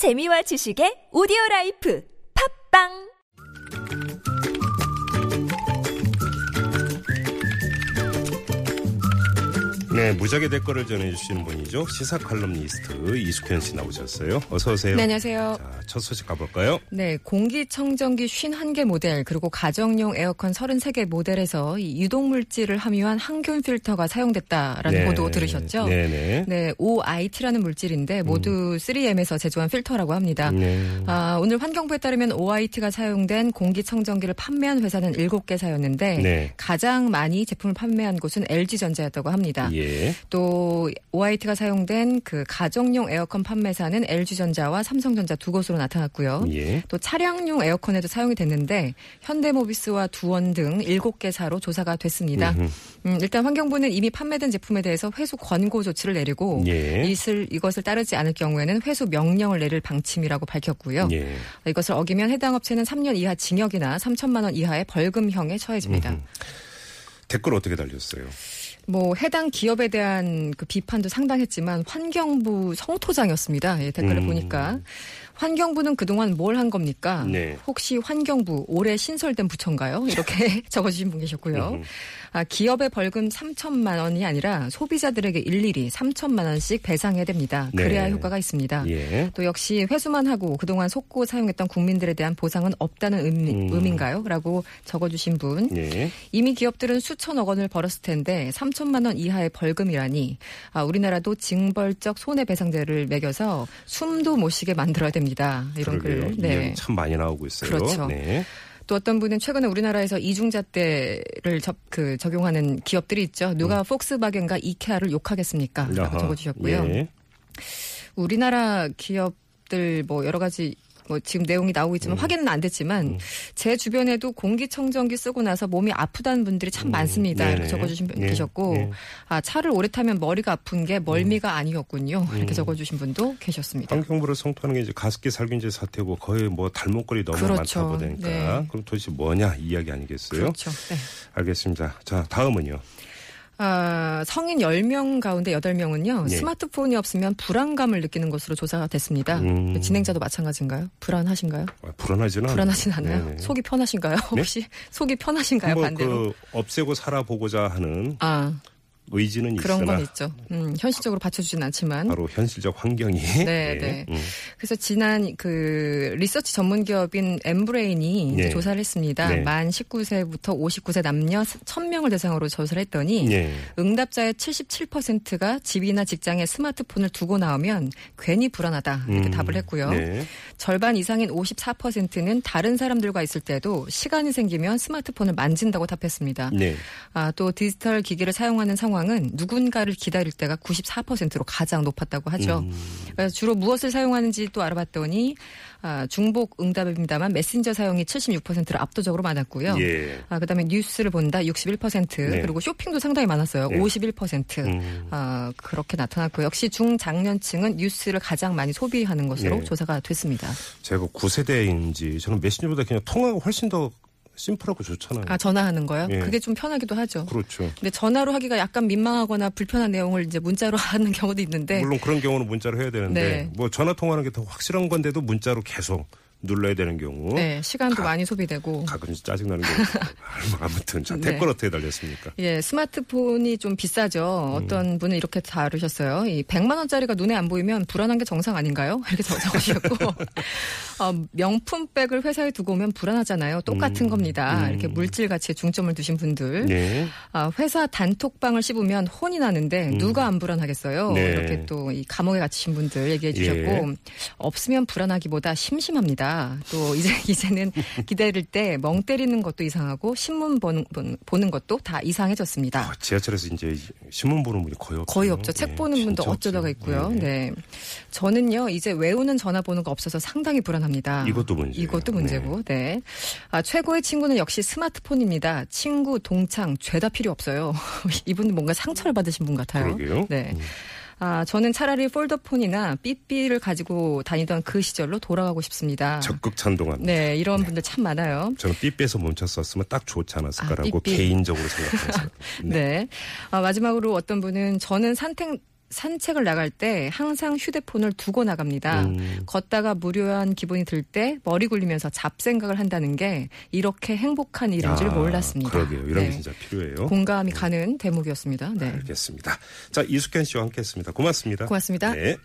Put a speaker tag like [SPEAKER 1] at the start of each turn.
[SPEAKER 1] 재미와 지식의 오디오 라이프. 팟빵
[SPEAKER 2] 네, 무적의 댓글을 전해주시는 분이죠. 시사 칼럼니스트 이숙현 씨 나오셨어요. 어서 오세요.
[SPEAKER 3] 네, 안녕하세요.
[SPEAKER 2] 자, 첫 소식 가볼까요?
[SPEAKER 3] 네, 공기청정기 51개 모델 그리고 가정용 에어컨 33개 모델에서 이 유독물질을 함유한 항균 필터가 사용됐다라는
[SPEAKER 2] 네.
[SPEAKER 3] 보도 들으셨죠?
[SPEAKER 2] 네 네.
[SPEAKER 3] 네, OIT라는 물질인데 모두 3M에서 제조한 필터라고 합니다.
[SPEAKER 2] 네.
[SPEAKER 3] 아, 오늘 환경부에 따르면 OIT가 사용된 공기청정기를 판매한 회사는 7개사였는데
[SPEAKER 2] 네.
[SPEAKER 3] 가장 많이 제품을 판매한 곳은 LG전자였다고 합니다.
[SPEAKER 2] 예.
[SPEAKER 3] 또 OIT가 사용된 그 가정용 에어컨 판매사는 LG전자와 삼성전자 두 곳으로 나타났고요.
[SPEAKER 2] 예.
[SPEAKER 3] 또 차량용 에어컨에도 사용이 됐는데 현대모비스와 두원 등 7개사로 조사가 됐습니다.
[SPEAKER 2] 음흠.
[SPEAKER 3] 음, 일단 환경부는 이미 판매된 제품에 대해서 회수 권고 조치를 내리고
[SPEAKER 2] 예.
[SPEAKER 3] 이것을, 이것을 따르지 않을 경우에는 회수 명령을 내릴 방침이라고 밝혔고요.
[SPEAKER 2] 예.
[SPEAKER 3] 이것을 어기면 해당 업체는 3년 이하 징역이나 3천만 원 이하의 벌금형에 처해집니다.
[SPEAKER 2] 댓글 어떻게 달렸어요?
[SPEAKER 3] 뭐 해당 기업에 대한 그 비판도 상당했지만 환경부 성토장이었습니다. 예, 댓글을
[SPEAKER 2] 음.
[SPEAKER 3] 보니까 환경부는 그동안 뭘 한 겁니까?
[SPEAKER 2] 네.
[SPEAKER 3] 혹시 환경부 올해 신설된 부처인가요? 이렇게 적어주신 분 계셨고요.
[SPEAKER 2] 음.
[SPEAKER 3] 아, 기업의 벌금 3천만 원이 아니라 소비자들에게 일일이 3천만 원씩 배상해야 됩니다.
[SPEAKER 2] 네.
[SPEAKER 3] 그래야 효과가 있습니다.
[SPEAKER 2] 예.
[SPEAKER 3] 또 역시 회수만 하고 그동안 속고 사용했던 국민들에 대한 보상은 없다는 의미,
[SPEAKER 2] 음.
[SPEAKER 3] 의미인가요? 라고 적어주신 분.
[SPEAKER 2] 예.
[SPEAKER 3] 이미 기업들은 수천억 원을 벌었을 텐데 3천만 원 이하의 벌금이라니 아, 우리나라도 징벌적 손해배상제를 매겨서 숨도 못 쉬게 만들어야 됩니다. 이런
[SPEAKER 2] 그러게요.
[SPEAKER 3] 글.
[SPEAKER 2] 네.
[SPEAKER 3] 네.
[SPEAKER 2] 참 많이 나오고 있어요.
[SPEAKER 3] 그렇죠.
[SPEAKER 2] 네.
[SPEAKER 3] 또 어떤 분은 최근에 우리나라에서 이중잣대를 접, 그 적용하는 기업들이 있죠. 누가 폭스바겐과 이케아를 욕하겠습니까? 라고
[SPEAKER 2] 음.
[SPEAKER 3] 적어주셨고요.
[SPEAKER 2] 예.
[SPEAKER 3] 우리나라 기업들 뭐 여러 가지 뭐 지금 내용이 나오고 있지만
[SPEAKER 2] 음.
[SPEAKER 3] 확인은 안 됐지만 제 주변에도 공기청정기 쓰고 나서 몸이 아프다는 분들이 참 많습니다.
[SPEAKER 2] 네네.
[SPEAKER 3] 이렇게 적어주신 분
[SPEAKER 2] 예.
[SPEAKER 3] 계셨고
[SPEAKER 2] 예.
[SPEAKER 3] 아 차를 오래 타면 머리가 아픈 게 멀미가 아니었군요.
[SPEAKER 2] 음.
[SPEAKER 3] 이렇게 적어주신 분도 계셨습니다.
[SPEAKER 2] 환경부를 성토하는 게 이제 가습기 살균제 사태고 거의 뭐 닮은꼴이 너무
[SPEAKER 3] 그렇죠.
[SPEAKER 2] 많다 보니까
[SPEAKER 3] 네.
[SPEAKER 2] 그럼 도대체 뭐냐 이 이야기 아니겠어요?
[SPEAKER 3] 그렇죠. 네.
[SPEAKER 2] 알겠습니다. 자 다음은요.
[SPEAKER 3] 아, 성인 10명 가운데 8명은요.
[SPEAKER 2] 예.
[SPEAKER 3] 스마트폰이 없으면 불안감을 느끼는 것으로 조사가 됐습니다.
[SPEAKER 2] 음.
[SPEAKER 3] 진행자도 마찬가지인가요? 불안하신가요?
[SPEAKER 2] 아, 불안하지는 않아요.
[SPEAKER 3] 불안하진 않아요?
[SPEAKER 2] 네네.
[SPEAKER 3] 속이 편하신가요? 혹시 속이 편하신가요?
[SPEAKER 2] 뭐
[SPEAKER 3] 반대로?
[SPEAKER 2] 그 없애고 살아보고자 하는
[SPEAKER 3] 아,
[SPEAKER 2] 의지는
[SPEAKER 3] 그런
[SPEAKER 2] 있으나
[SPEAKER 3] 건 있죠. 음, 현실적으로 받쳐주진 않지만.
[SPEAKER 2] 바로 현실적 환경이
[SPEAKER 3] 네,
[SPEAKER 2] 예.
[SPEAKER 3] 네.
[SPEAKER 2] 음.
[SPEAKER 3] 그래서 지난 그 리서치 전문 기업인 엠브레인이
[SPEAKER 2] 네.
[SPEAKER 3] 조사를 했습니다.
[SPEAKER 2] 네.
[SPEAKER 3] 만 19세부터 59세 남녀 1000명을 대상으로 조사를 했더니
[SPEAKER 2] 예.
[SPEAKER 3] 응답자의 77%가 집이나 직장에 스마트폰을 두고 나오면 괜히 불안하다 이렇게
[SPEAKER 2] 음.
[SPEAKER 3] 답을 했고요.
[SPEAKER 2] 네.
[SPEAKER 3] 절반 이상인 54%는 다른 사람들과 있을 때도 시간이 생기면 스마트폰을 만진다고 답했습니다.
[SPEAKER 2] 네.
[SPEAKER 3] 아, 또 디지털 기기를 사용하는 상황 은 누군가를 기다릴 때가 94%로 가장 높았다고 하죠.
[SPEAKER 2] 음.
[SPEAKER 3] 주로 무엇을 사용하는지 또 알아봤더니 아, 중복 응답입니다만 메신저 사용이 76%로 압도적으로 많았고요.
[SPEAKER 2] 예.
[SPEAKER 3] 아, 그다음에 뉴스를 본다 61%
[SPEAKER 2] 네.
[SPEAKER 3] 그리고 쇼핑도 상당히 많았어요.
[SPEAKER 2] 네.
[SPEAKER 3] 51%.
[SPEAKER 2] 음.
[SPEAKER 3] 아, 그렇게 나타났고 역시 중장년층은 뉴스를 가장 많이 소비하는 것으로
[SPEAKER 2] 네.
[SPEAKER 3] 조사가 됐습니다.
[SPEAKER 2] 제가 9세대인지 저는 메신저보다 그냥 통화가 훨씬 더 심플하고 좋잖아요.
[SPEAKER 3] 아, 전화하는 거요?
[SPEAKER 2] 예.
[SPEAKER 3] 그게 좀 편하기도 하죠.
[SPEAKER 2] 그렇죠.
[SPEAKER 3] 근데 전화로 하기가 약간 민망하거나 불편한 내용을 이제 문자로 하는 경우도 있는데
[SPEAKER 2] 물론 그런 경우는 문자로 해야 되는데
[SPEAKER 3] 네.
[SPEAKER 2] 뭐 전화 통화하는 게 더 확실한 건데도 문자로 계속 눌러야 되는 경우
[SPEAKER 3] 네, 시간도
[SPEAKER 2] 가-
[SPEAKER 3] 많이 소비되고
[SPEAKER 2] 가끔 짜증나는 경우 아무튼 자
[SPEAKER 3] 네.
[SPEAKER 2] 댓글 어떻게 달렸습니까?
[SPEAKER 3] 예, 스마트폰이 좀 비싸죠.
[SPEAKER 2] 음.
[SPEAKER 3] 어떤 분은 이렇게 다루셨어요. 이 100만 원짜리가 눈에 안 보이면 불안한 게 정상 아닌가요? 이렇게 적- 적으셨고 어, 명품백을 회사에 두고 오면 불안하잖아요. 똑같은
[SPEAKER 2] 음.
[SPEAKER 3] 겁니다.
[SPEAKER 2] 음.
[SPEAKER 3] 이렇게 물질 가치에 중점을 두신 분들.
[SPEAKER 2] 네.
[SPEAKER 3] 아, 회사 단톡방을 씹으면 혼이 나는데 누가 안 불안하겠어요?
[SPEAKER 2] 네.
[SPEAKER 3] 이렇게 또 이 감옥에 갇히신 분들 얘기해 주셨고
[SPEAKER 2] 예.
[SPEAKER 3] 없으면 불안하기보다 심심합니다. 또 이제 이제는 기다릴 때 멍 때리는 것도 이상하고 신문 보는, 본- 보는 것도 다 이상해졌습니다.
[SPEAKER 2] 아, 지하철에서 이제 신문 보는 분이 거의 없어요.
[SPEAKER 3] 거의 없죠. 책
[SPEAKER 2] 예,
[SPEAKER 3] 보는 분도
[SPEAKER 2] 진짜
[SPEAKER 3] 어쩌다가. 있고요.
[SPEAKER 2] 네.
[SPEAKER 3] 네. 저는요, 이제 외우는 전화번호가 없어서 상당히 불안합니다.
[SPEAKER 2] 이것도 문제예요.
[SPEAKER 3] 이것도 문제고, 네. 아, 최고의 친구는 역시 스마트폰입니다. 친구, 동창, 죄다 필요 없어요. 이분은 뭔가 상처를 받으신 분 같아요.
[SPEAKER 2] 그러게요.
[SPEAKER 3] 네.
[SPEAKER 2] 음.
[SPEAKER 3] 아, 저는 차라리 폴더폰이나 삐삐를 가지고 다니던 그 시절로 돌아가고 싶습니다.
[SPEAKER 2] 적극 찬동합니다.
[SPEAKER 3] 네, 이런 분들 참 많아요.
[SPEAKER 2] 저는 삐빼서 멈췄었으면 딱 좋지 않았을까라고
[SPEAKER 3] 아.
[SPEAKER 2] 개인적으로 생각해서.
[SPEAKER 3] 네. 아, 마지막으로 어떤 분은 저는 산책 산책을 나갈 때 항상 휴대폰을 두고 나갑니다.
[SPEAKER 2] 음.
[SPEAKER 3] 걷다가 무료한 기분이 들 때 머리 굴리면서 잡생각을 한다는 게 이렇게 행복한 일인 줄
[SPEAKER 2] 아,
[SPEAKER 3] 몰랐습니다.
[SPEAKER 2] 그러게요. 이런 게
[SPEAKER 3] 네.
[SPEAKER 2] 진짜 필요해요.
[SPEAKER 3] 공감이 가는 대목이었습니다. 네.
[SPEAKER 2] 알겠습니다. 자, 이숙현 씨와 함께 했습니다. 고맙습니다.
[SPEAKER 3] 고맙습니다.
[SPEAKER 2] 네.